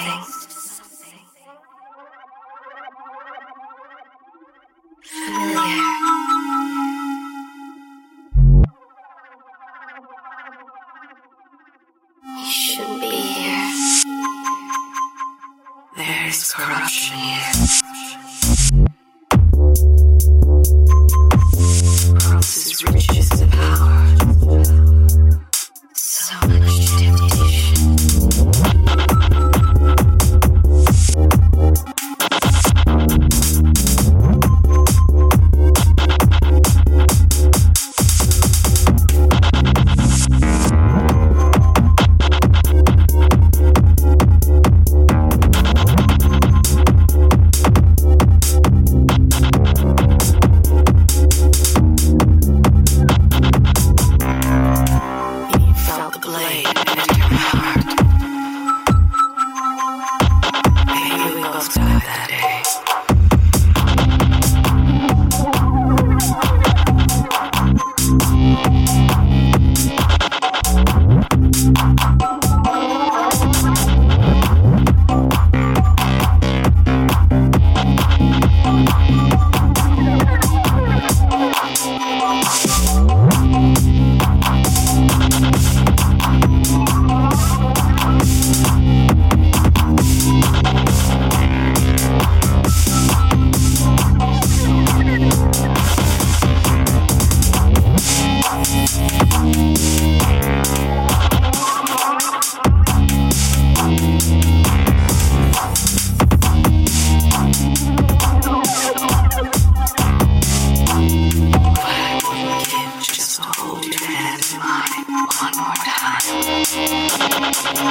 something. Familiar. You shouldn't be here. There's corruption here. Crosses here.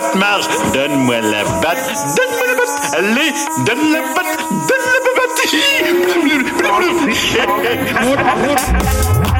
batte. Donne-moi la batte, donne-moi la batte. Allez, donne la batte, donne la batte.